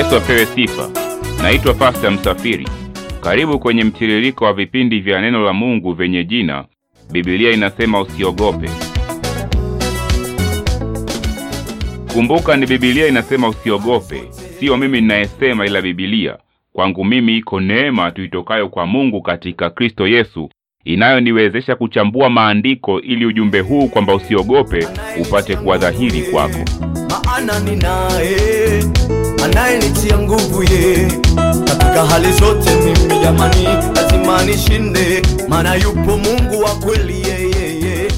Yesu apewe sifa. Naitwa Pasta Msafiri. Karibu kwenye mtiririko wa vipindi vya neno la Mungu vyenye jina Biblia inasema usiogope. Kumbuka ni Biblia inasema usiogope, siyo mimi ninayesema, ila Biblia. Kwangu mimi iko neema tuitokayo kwa Mungu katika Kristo Yesu inayoniwezesha kuchambua maandiko ili ujumbe huu kwamba usiogope upate kuwa dhahiri kwako. maana ninaye anayenitia nguvu ye katika hali zote. Mimi jamani, lazima nishinde, maana yupo Mungu wa kweli, yeyeye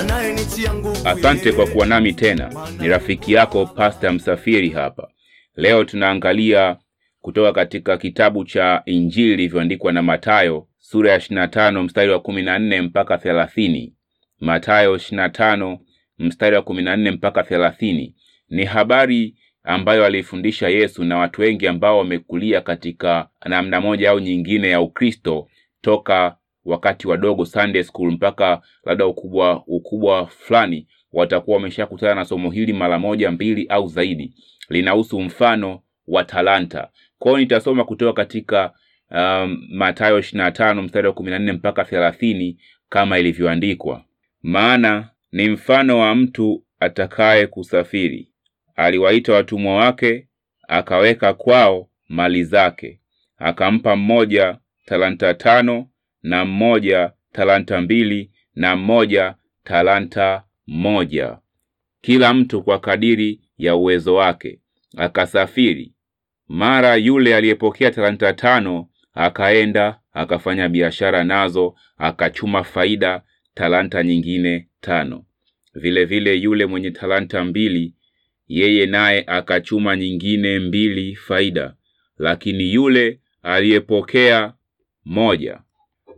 anayenitia nguvu. Asante kwa kuwa nami tena. Ni rafiki yako Pasta Msafiri hapa. Leo tunaangalia kutoka katika kitabu cha Injili ilivyoandikwa na Matayo sura ya 25 mstari wa 14 mpaka 30. Matayo 25 mstari wa 14 mpaka 30. Ni habari ambayo aliifundisha Yesu na watu wengi ambao wamekulia katika namna moja au nyingine ya Ukristo toka wakati wadogo Sunday school mpaka labda ukubwa ukubwa fulani watakuwa wameshakutana na somo hili mara moja mbili au zaidi. Linahusu mfano wa talanta. Kwa hiyo nitasoma kutoka katika um, Mathayo 25 mstari wa 14 mpaka 30 kama ilivyoandikwa. Maana ni mfano wa mtu atakaye kusafiri, aliwaita watumwa wake, akaweka kwao mali zake, akampa mmoja talanta tano na mmoja talanta mbili na mmoja talanta moja, kila mtu kwa kadiri ya uwezo wake. Akasafiri. Mara yule aliyepokea talanta tano akaenda akafanya biashara nazo, akachuma faida talanta nyingine tano. Vile vile yule mwenye talanta mbili, yeye naye akachuma nyingine mbili faida. Lakini yule aliyepokea moja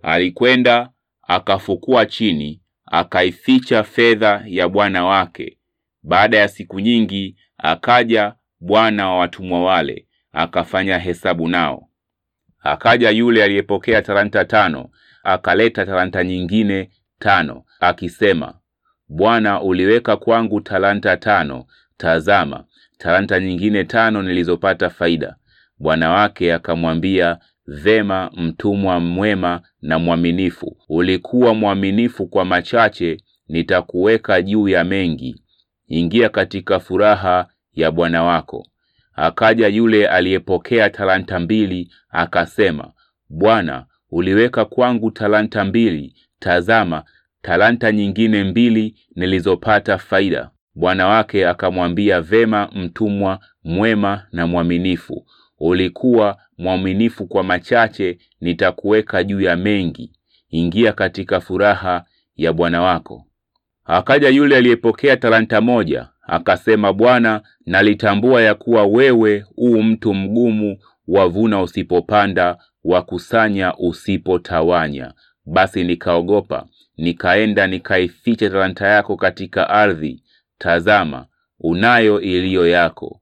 alikwenda akafukua chini, akaificha fedha ya bwana wake. Baada ya siku nyingi akaja bwana wa watumwa wale, akafanya hesabu nao. Akaja yule aliyepokea talanta tano, akaleta talanta nyingine tano, akisema, Bwana, uliweka kwangu talanta tano, tazama, talanta nyingine tano nilizopata faida. Bwana wake akamwambia, Vema, mtumwa mwema na mwaminifu, ulikuwa mwaminifu kwa machache, nitakuweka juu ya mengi. Ingia katika furaha ya bwana wako. Akaja yule aliyepokea talanta mbili, akasema, Bwana, uliweka kwangu talanta mbili, tazama, talanta nyingine mbili nilizopata faida. Bwana wake akamwambia, Vema, mtumwa mwema na mwaminifu, ulikuwa mwaminifu kwa machache, nitakuweka juu ya mengi. Ingia katika furaha ya bwana wako. Akaja yule aliyepokea talanta moja, akasema, Bwana, nalitambua ya kuwa wewe u mtu mgumu, wavuna usipopanda, wakusanya usipotawanya. Basi nikaogopa, nikaenda nikaificha talanta yako katika ardhi. Tazama, unayo iliyo yako.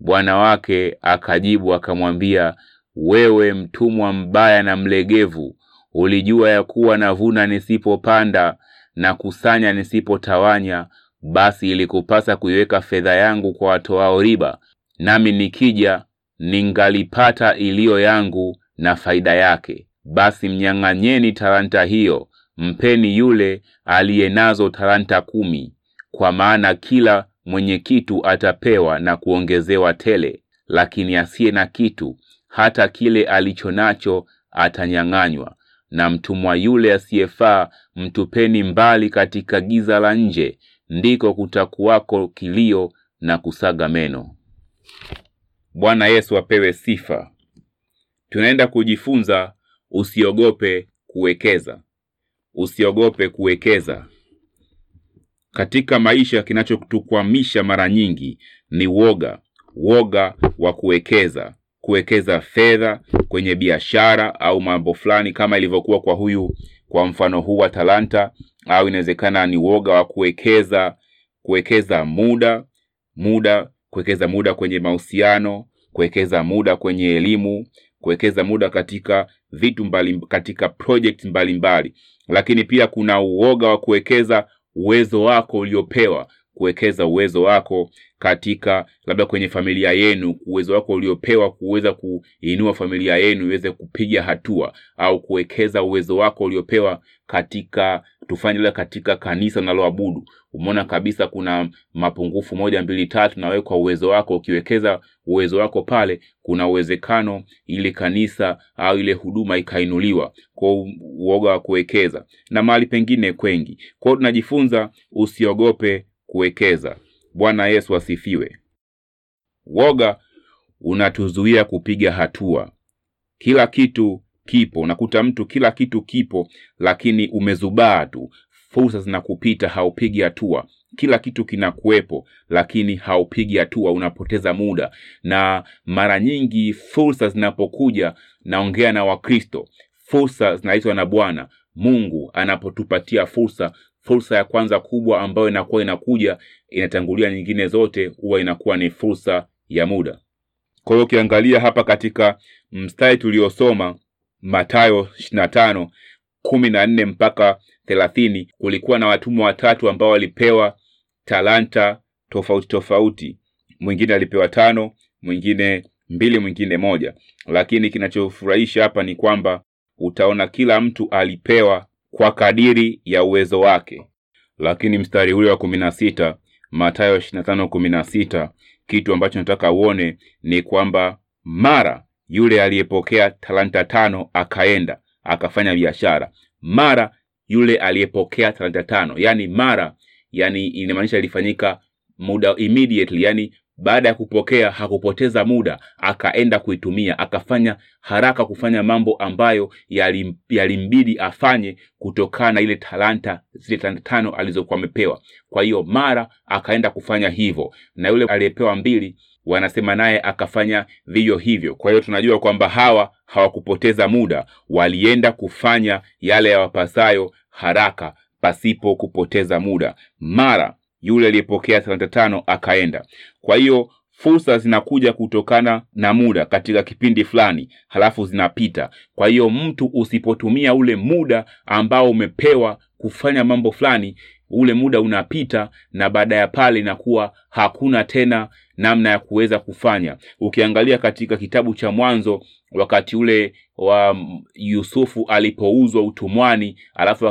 Bwana wake akajibu akamwambia, wewe mtumwa mbaya na mlegevu, ulijua ya kuwa navuna nisipopanda na kusanya nisipotawanya. Basi ilikupasa kuiweka fedha yangu kwa watoao riba, nami nikija ningalipata iliyo yangu na faida yake. Basi mnyang'anyeni talanta hiyo, mpeni yule aliye nazo talanta kumi, kwa maana kila mwenye kitu atapewa na kuongezewa tele, lakini asiye na kitu, hata kile alicho nacho atanyang'anywa. Na mtumwa yule asiyefaa mtupeni mbali katika giza la nje, ndiko kutakuwako kilio na kusaga meno. Bwana Yesu apewe sifa. Tunaenda kujifunza usiogope kuwekeza. Usiogope kuwekeza. Katika maisha kinachotukwamisha mara nyingi ni woga, woga wa kuwekeza, kuwekeza fedha kwenye biashara au mambo fulani, kama ilivyokuwa kwa huyu, kwa mfano huu wa talanta, au inawezekana ni woga wa kuwekeza, kuwekeza muda, muda, kuwekeza muda kwenye mahusiano, kuwekeza muda kwenye elimu, kuwekeza muda katika vitu mbali, katika project mbalimbali, lakini pia kuna uoga wa kuwekeza uwezo wako uliopewa kuwekeza uwezo wako katika labda kwenye familia yenu, uwezo wako uliopewa kuweza kuinua familia yenu iweze kupiga hatua, au kuwekeza uwezo wako uliopewa katika tufanye ile katika kanisa unaloabudu. Umeona kabisa kuna mapungufu moja mbili tatu, na kwa uwezo wako ukiwekeza uwezo wako pale, kuna uwezekano ile kanisa au ile huduma ikainuliwa. Kwa uoga wa kuwekeza na mahali pengine kwengi. Kwa hiyo tunajifunza usiogope kuwekeza. Bwana Yesu asifiwe. Woga unatuzuia kupiga hatua. Kila kitu kipo, unakuta mtu kila kitu kipo, lakini umezubaa tu, fursa zinakupita, haupigi hatua. Kila kitu kinakuwepo, lakini haupigi hatua, unapoteza muda. Na mara nyingi fursa zinapokuja, naongea na Wakristo, fursa zinaitwa na Bwana Mungu anapotupatia fursa fursa ya kwanza kubwa ambayo inakuwa inakuja inatangulia nyingine zote, huwa inakuwa ni fursa ya muda. Kwa hiyo ukiangalia hapa katika mstari tuliosoma Mathayo ishirini mpaka thelathini kulikuwa na watumwa watatu ambao walipewa talanta tofauti tofauti. Mwingine alipewa tano, mwingine mbili, mwingine moja. Lakini kinachofurahisha hapa ni kwamba utaona kila mtu alipewa kwa kadiri ya uwezo wake. Lakini mstari ule wa kumi na sita Mathayo ishirini na tano kumi na sita kitu ambacho nataka uone ni kwamba mara yule aliyepokea talanta tano akaenda akafanya biashara. Mara yule aliyepokea talanta tano, yani mara, yani inamaanisha ilifanyika muda immediately, yani baada ya kupokea hakupoteza muda, akaenda kuitumia, akafanya haraka kufanya mambo ambayo yalim, yalimbidi afanye kutokana na ile talanta, zile talanta tano alizokuwa amepewa. Kwa hiyo mara akaenda kufanya hivyo, na yule aliyepewa mbili wanasema naye akafanya vivyo hivyo. Kwa hiyo tunajua kwamba hawa hawakupoteza muda, walienda kufanya yale yawapasayo haraka pasipo kupoteza muda. Mara yule aliyepokea talanta tano akaenda. Kwa hiyo fursa zinakuja kutokana na muda katika kipindi fulani, halafu zinapita. Kwa hiyo mtu usipotumia ule muda ambao umepewa kufanya mambo fulani, ule muda unapita, na baada ya pale inakuwa hakuna tena namna ya kuweza kufanya. Ukiangalia katika kitabu cha Mwanzo, wakati ule wa Yusufu alipouzwa utumwani, alafu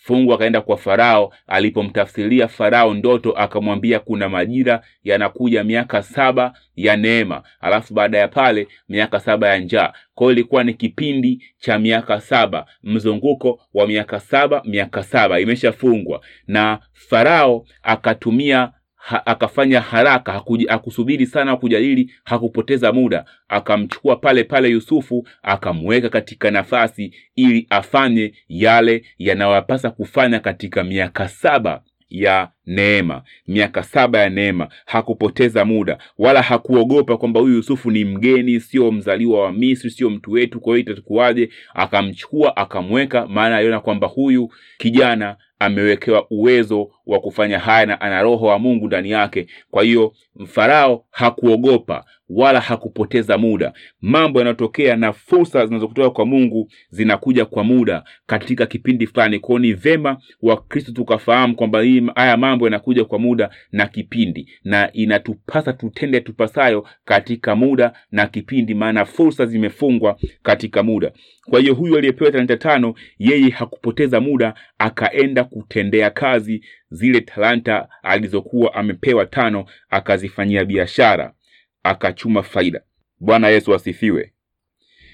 akafungwa akaenda kwa Farao. Alipomtafsiria Farao ndoto, akamwambia kuna majira yanakuja, miaka saba ya neema, alafu baada ya pale miaka saba ya njaa. Kwa hiyo ilikuwa ni kipindi cha miaka saba, mzunguko wa miaka saba, miaka saba imeshafungwa, na Farao akatumia ha, akafanya haraka, hakuji, hakusubiri sana kujadili, hakupoteza muda, akamchukua pale pale Yusufu akamweka katika nafasi ili afanye yale yanayopasa kufanya katika miaka saba ya neema, miaka saba ya neema. Hakupoteza muda wala hakuogopa kwamba huyu Yusufu ni mgeni, sio mzaliwa wa Misri, sio mtu wetu, kwa hiyo itakuwaje? Akamchukua akamweka, maana aliona kwamba huyu kijana amewekewa uwezo wa kufanya haya na ana roho wa Mungu ndani yake. Kwa hiyo Farao hakuogopa wala hakupoteza muda. Mambo yanayotokea na fursa zinazokutoka kwa Mungu zinakuja kwa muda katika kipindi fulani. Kwao ni vema Wakristo tukafahamu kwamba haya mambo yanakuja kwa muda na kipindi, na inatupasa tutende tupasayo katika muda na kipindi, maana fursa zimefungwa katika muda. Kwa hiyo huyu aliyepewa talanta tano, yeye hakupoteza muda, akaenda kutendea kazi zile talanta alizokuwa amepewa tano, akazifanyia biashara, akachuma faida. Bwana Yesu asifiwe.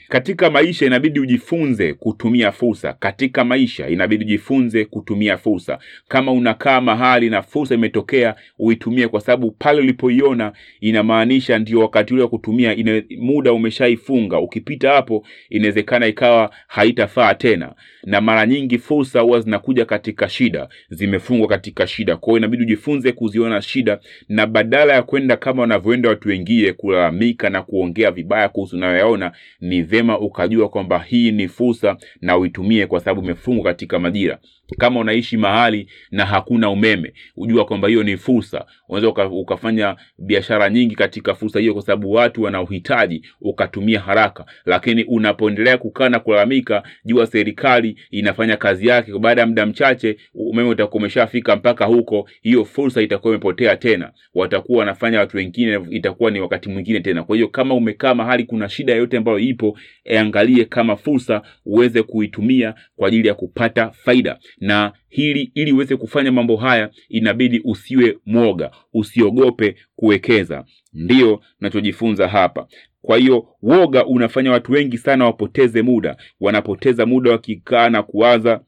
Katika maisha inabidi ujifunze kutumia fursa. Katika maisha inabidi ujifunze kutumia fursa. Kama unakaa mahali na fursa imetokea, uitumie, kwa sababu pale ulipoiona inamaanisha ndio wakati ule wa kutumia. Ina, muda umeshaifunga. Ukipita hapo, inawezekana ikawa haitafaa tena, na mara nyingi fursa huwa zinakuja katika shida, zimefungwa katika shida. Kwa inabidi ujifunze kuziona shida, na badala ya kwenda kama wanavyoenda watu wengine kulalamika na kuongea vibaya kuhusu unayoyaona, ni vyema ukajua kwamba hii ni fursa na uitumie kwa sababu imefungwa katika majira. Kama unaishi mahali na hakuna umeme ujua kwamba hiyo ni fursa. Unaweza uka, ukafanya biashara nyingi katika fursa hiyo kwa sababu watu wana uhitaji ukatumia haraka. Lakini unapoendelea kukaa na kulalamika jua serikali inafanya kazi yake baada ya muda mchache umeme utakuwa umeshafika mpaka huko hiyo fursa itakuwa imepotea tena. Watakuwa wanafanya watu wengine itakuwa ni wakati mwingine tena. Kwa hiyo kama umekaa mahali kuna shida yoyote ambayo ipo angalie kama fursa uweze kuitumia kwa ajili ya kupata faida. Na hili ili uweze kufanya mambo haya inabidi usiwe mwoga. Usiogope kuwekeza. Ndiyo nachojifunza hapa. Kwa hiyo woga unafanya watu wengi sana wapoteze muda. Wanapoteza muda wakikaa na kuwaza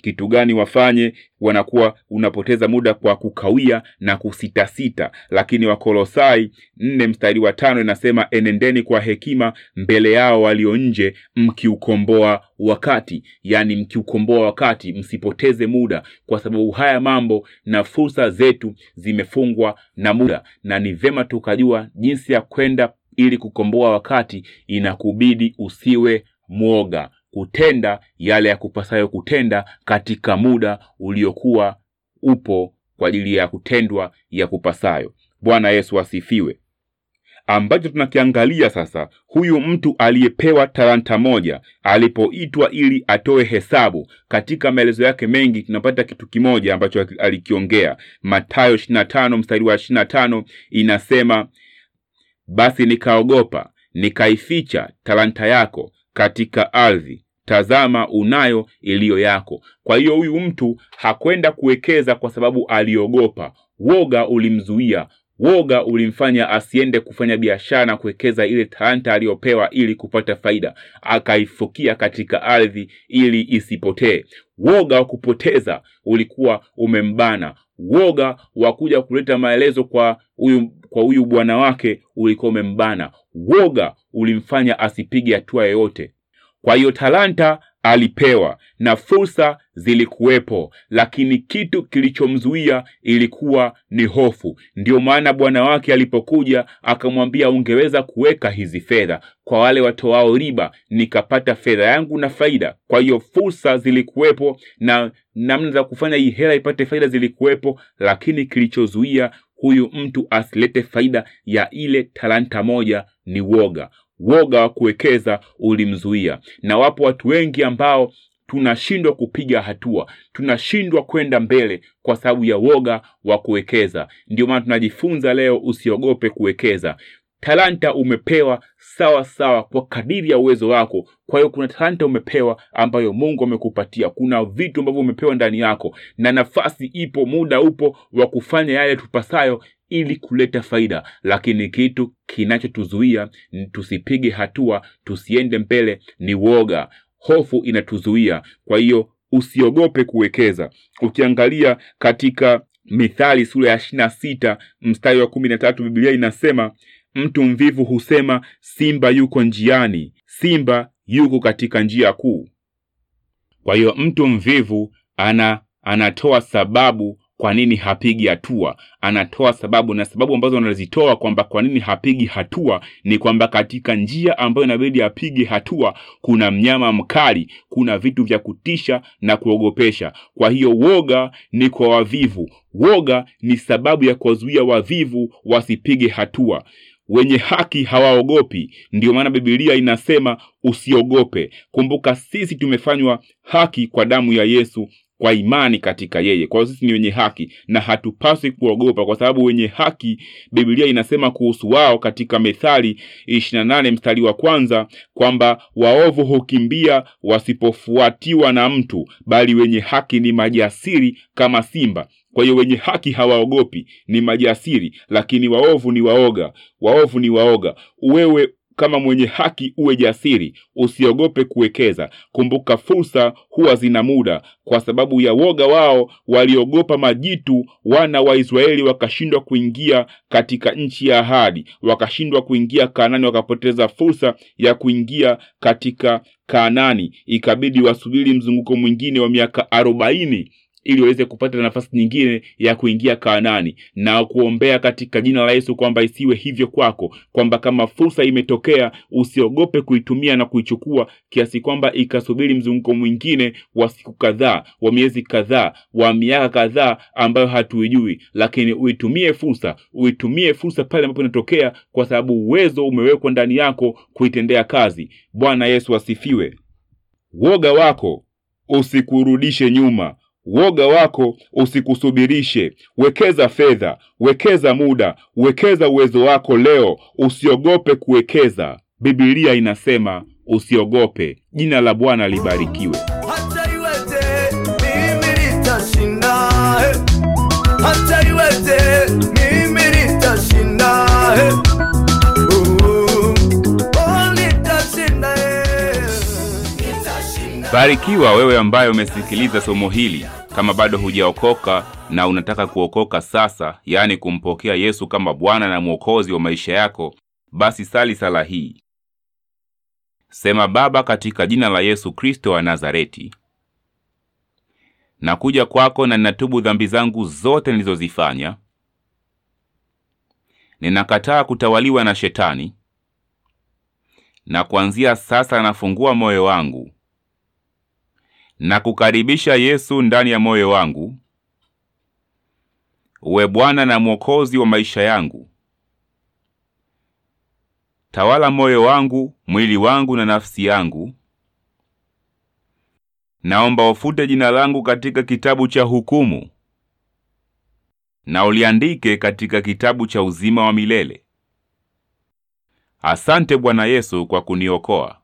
kitu gani wafanye wanakuwa unapoteza muda kwa kukawia na kusitasita. Lakini wakolosai nne mstari wa tano inasema enendeni kwa hekima mbele yao walio nje mkiukomboa wakati. Yaani mkiukomboa wakati msipoteze muda. Kwa sababu haya mambo na fursa zetu zimefungwa na muda. Na ni vema tukajua jinsi ya kwenda ili kukomboa wakati inakubidi usiwe mwoga kutenda yale ya kupasayo kutenda katika muda uliokuwa upo kwa ajili ya kutendwa ya kupasayo. Bwana yesu asifiwe. Ambacho tunakiangalia sasa huyu mtu aliyepewa talanta moja alipoitwa ili atoe hesabu katika maelezo yake mengi tunapata kitu kimoja ambacho alikiongea. Matayo 25 mstari wa 25 inasema basi nikaogopa nikaificha talanta yako katika ardhi. Tazama unayo iliyo yako. Kwa hiyo huyu mtu hakwenda kuwekeza kwa sababu aliogopa. Woga ulimzuia woga ulimfanya asiende kufanya biashara na kuwekeza ile talanta aliyopewa ili kupata faida akaifukia katika ardhi ili isipotee. Woga wa kupoteza ulikuwa umembana. Woga wa kuja kuleta maelezo kwa huyu kwa huyu bwana wake ulikuwa umembana. Woga ulimfanya asipige hatua yoyote. Kwa hiyo talanta alipewa na fursa zilikuwepo lakini kitu kilichomzuia ilikuwa ni hofu. Ndio maana bwana wake alipokuja akamwambia ungeweza kuweka hizi fedha kwa wale watoao riba nikapata fedha yangu na faida. Kwa hiyo fursa zilikuwepo na namna za kufanya hii hela ipate faida zilikuwepo lakini kilichozuia huyu mtu asilete faida ya ile talanta moja ni woga woga wa kuwekeza ulimzuia. Na wapo watu wengi ambao tunashindwa kupiga hatua tunashindwa kwenda mbele kwa sababu ya woga wa kuwekeza. Ndio maana tunajifunza leo usiogope kuwekeza. Talanta umepewa sawa sawa kwa kadiri ya uwezo wako. Kwa hiyo kuna talanta umepewa ambayo mungu amekupatia. Kuna vitu ambavyo umepewa ndani yako. Na nafasi ipo muda upo wa kufanya yale tupasayo ili kuleta faida lakini kitu kinachotuzuia tusipige hatua tusiende mbele ni woga. Hofu inatuzuia. Kwa hiyo usiogope kuwekeza. Ukiangalia katika mithali sura ya ishirini na sita mstari wa kumi na tatu Biblia inasema mtu mvivu husema simba yuko njiani simba yuko katika njia kuu. Kwa hiyo mtu mvivu ana anatoa sababu kwa nini hapigi hatua? Anatoa sababu na sababu ambazo anazitoa kwamba kwa nini hapigi hatua ni kwamba katika njia ambayo inabidi apige hatua kuna mnyama mkali kuna vitu vya kutisha na kuogopesha. Kwa hiyo woga ni kwa wavivu. Woga ni sababu ya kuwazuia wavivu wasipige hatua. Wenye haki hawaogopi. Ndiyo maana bibilia inasema usiogope. Kumbuka sisi tumefanywa haki kwa damu ya yesu kwa imani katika yeye. Kwa hiyo sisi ni wenye haki na hatupaswi kuogopa kwa sababu wenye haki biblia inasema kuhusu wao katika methali 28 mstari wa kwanza kwamba waovu hukimbia wasipofuatiwa na mtu bali wenye haki ni majasiri kama simba. Kwa hiyo wenye haki hawaogopi ni majasiri lakini waovu ni waoga. Waovu ni waoga. Wewe kama mwenye haki uwe jasiri usiogope kuwekeza. Kumbuka fursa huwa zina muda. Kwa sababu ya woga wao waliogopa majitu wana wa israeli wakashindwa kuingia katika nchi ya ahadi. Wakashindwa kuingia kanani wakapoteza fursa ya kuingia katika kanani. Ikabidi wasubiri mzunguko mwingine wa miaka arobaini ili waweze kupata nafasi nyingine ya kuingia Kanaani, na kuombea katika jina la Yesu kwamba isiwe hivyo kwako, kwamba kama fursa imetokea usiogope kuitumia na kuichukua, kiasi kwamba ikasubiri mzunguko mwingine wa siku kadhaa, wa miezi kadhaa, wa miaka kadhaa ambayo hatuijui, lakini uitumie fursa, uitumie fursa pale ambapo inatokea, kwa sababu uwezo umewekwa ndani yako kuitendea kazi. Bwana Yesu asifiwe. Woga wako usikurudishe nyuma. Woga wako usikusubirishe. Wekeza fedha, wekeza muda, wekeza uwezo wako leo. Usiogope kuwekeza. Biblia inasema usiogope. Jina la Bwana libarikiwe. hata iwete mimi nitashinda hata iwete Barikiwa wewe ambaye umesikiliza somo hili. Kama bado hujaokoka na unataka kuokoka sasa, yaani kumpokea Yesu kama Bwana na Mwokozi wa maisha yako, basi sali sala hii. Sema: Baba, katika jina la Yesu Kristo wa Nazareti, nakuja kwako na ninatubu dhambi zangu zote nilizozifanya. Ninakataa kutawaliwa na Shetani, na kuanzia sasa nafungua moyo wangu na kukaribisha Yesu ndani ya moyo wangu, uwe Bwana na Mwokozi wa maisha yangu. Tawala moyo wangu, mwili wangu na nafsi yangu. Naomba ufute jina langu katika kitabu cha hukumu na uliandike katika kitabu cha uzima wa milele. Asante Bwana Yesu kwa kuniokoa.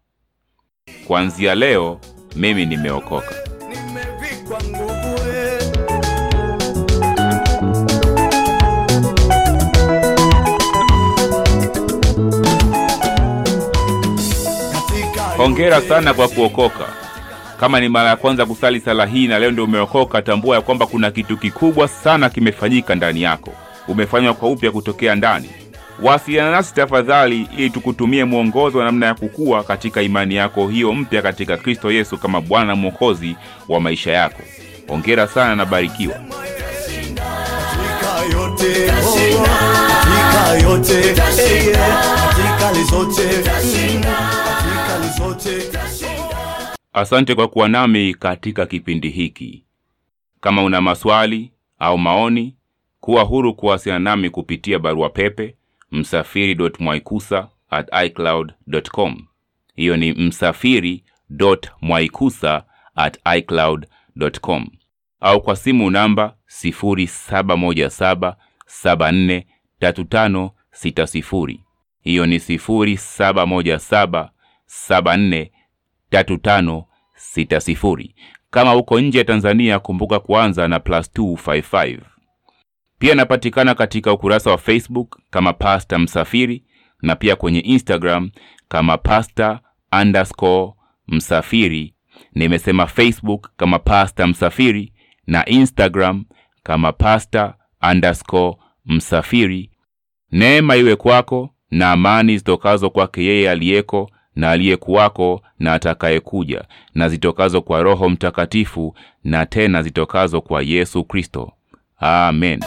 Kuanzia leo mimi nimeokoka. nimevikwa nguvu. Hongera sana kwa kuokoka. Kama ni mara ya kwanza kusali sala hii na leo ndio umeokoka, tambua ya kwamba kuna kitu kikubwa sana kimefanyika ndani yako, umefanywa kwa upya kutokea ndani. Wasiliana nasi tafadhali, ili tukutumie mwongozo wa namna ya kukua katika imani yako hiyo mpya katika Kristo Yesu kama Bwana Mwokozi wa maisha yako. Hongera sana na barikiwa. Asante kwa kuwa nami katika kipindi hiki. Kama una maswali au maoni, kuwa huru kuwasiliana nami kupitia barua pepe msafiri.mwaikusa at icloud.com. Hiyo ni msafiri.mwaikusa at icloud.com, au kwa simu namba 0717743560. Hiyo ni 071774 3560. Kama uko nje ya Tanzania, kumbuka kuanza na plus 255. Pia napatikana katika ukurasa wa Facebook kama Pasta Msafiri na pia kwenye Instagram kama Pasta underscore Msafiri. Nimesema Facebook kama Pasta Msafiri na Instagram kama Pasta underscore Msafiri. Neema iwe kwako na amani zitokazo kwake yeye aliyeko na aliyekuwako na atakayekuja, na zitokazo kwa Roho Mtakatifu, na tena zitokazo kwa Yesu Kristo. Amen.